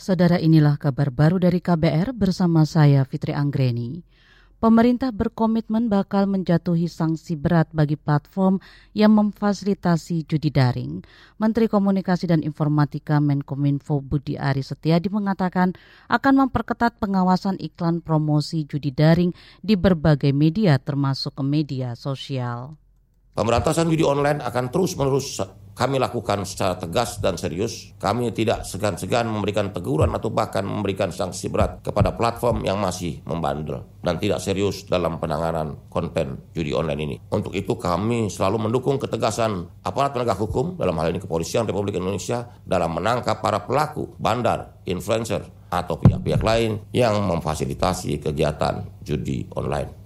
Saudara inilah kabar baru dari KBR bersama saya Fitri Anggreni. Pemerintah berkomitmen bakal menjatuhi sanksi berat bagi platform yang memfasilitasi judi daring. Menteri Komunikasi dan Informatika Menkominfo Budi Ari Setiadi mengatakan akan memperketat pengawasan iklan promosi judi daring di berbagai media termasuk media sosial. Pemberantasan judi online akan terus-menerus kami lakukan secara tegas dan serius. Kami tidak segan-segan memberikan teguran atau bahkan memberikan sanksi berat kepada platform yang masih membandel dan tidak serius dalam penanganan konten judi online ini. Untuk itu kami selalu mendukung ketegasan aparat penegak hukum dalam hal ini Kepolisian Republik Indonesia dalam menangkap para pelaku, bandar, influencer, atau pihak-pihak lain yang memfasilitasi kegiatan judi online.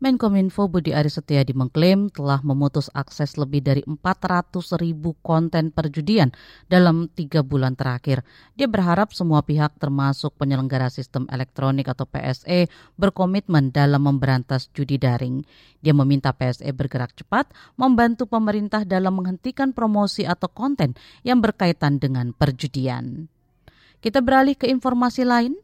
Menkominfo Budi Aris Setiadi mengklaim telah memutus akses lebih dari 400 ribu konten perjudian dalam tiga bulan terakhir. Dia berharap semua pihak termasuk penyelenggara sistem elektronik atau PSE berkomitmen dalam memberantas judi daring. Dia meminta PSE bergerak cepat membantu pemerintah dalam menghentikan promosi atau konten yang berkaitan dengan perjudian. Kita beralih ke informasi lain.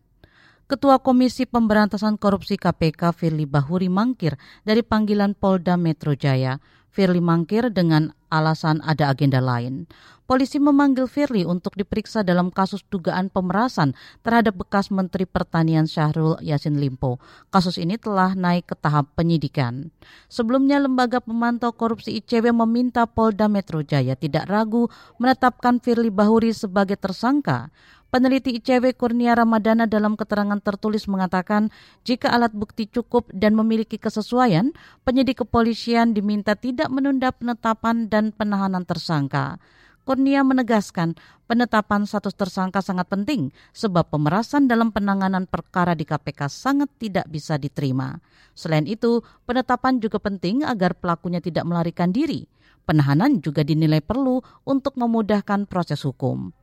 Ketua Komisi Pemberantasan Korupsi KPK Firly Bahuri mangkir dari panggilan Polda Metro Jaya. Firly mangkir dengan alasan ada agenda lain. Polisi memanggil Firly untuk diperiksa dalam kasus dugaan pemerasan terhadap bekas Menteri Pertanian Syahrul Yasin Limpo. Kasus ini telah naik ke tahap penyidikan. Sebelumnya Lembaga Pemantau Korupsi ICW meminta Polda Metro Jaya tidak ragu menetapkan Firly Bahuri sebagai tersangka. Peneliti ICW Kurnia Ramadana dalam keterangan tertulis mengatakan jika alat bukti cukup dan memiliki kesesuaian, penyidik kepolisian diminta tidak menunda penetapan dan penahanan tersangka. Kurnia menegaskan penetapan status tersangka sangat penting sebab pemerasan dalam penanganan perkara di KPK sangat tidak bisa diterima. Selain itu, penetapan juga penting agar pelakunya tidak melarikan diri. Penahanan juga dinilai perlu untuk memudahkan proses hukum.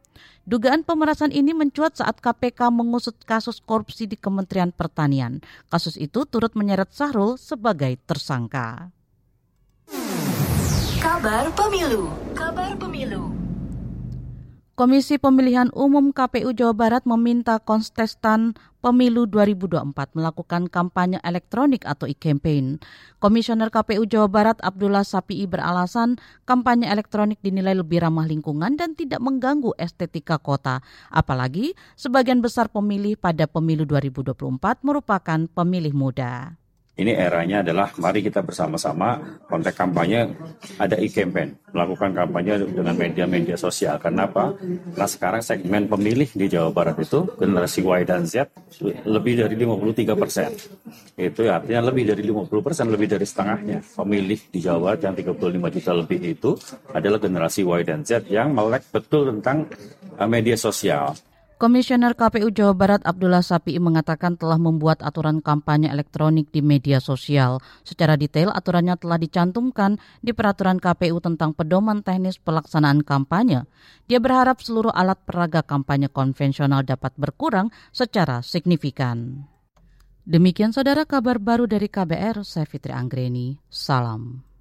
Dugaan pemerasan ini mencuat saat KPK mengusut kasus korupsi di Kementerian Pertanian. Kasus itu turut menyeret Sahrul sebagai tersangka. Kabar Pemilu. Kabar Pemilu. Komisi Pemilihan Umum KPU Jawa Barat meminta kontestan Pemilu 2024 melakukan kampanye elektronik atau e-campaign. Komisioner KPU Jawa Barat Abdullah Sapii beralasan kampanye elektronik dinilai lebih ramah lingkungan dan tidak mengganggu estetika kota. Apalagi sebagian besar pemilih pada pemilu 2024 merupakan pemilih muda. Ini eranya adalah mari kita bersama-sama konteks kampanye ada e-campaign, melakukan kampanye dengan media-media sosial. Karena apa? Karena sekarang segmen pemilih di Jawa Barat itu generasi Y dan Z lebih dari 53 persen. Itu artinya lebih dari 50 persen, lebih dari setengahnya pemilih di Jawa Barat yang 35 juta lebih itu adalah generasi Y dan Z yang melek betul tentang uh, media sosial. Komisioner KPU Jawa Barat Abdullah Sapi mengatakan telah membuat aturan kampanye elektronik di media sosial. Secara detail aturannya telah dicantumkan di peraturan KPU tentang pedoman teknis pelaksanaan kampanye. Dia berharap seluruh alat peraga kampanye konvensional dapat berkurang secara signifikan. Demikian saudara kabar baru dari KBR, saya Fitri Anggreni. Salam.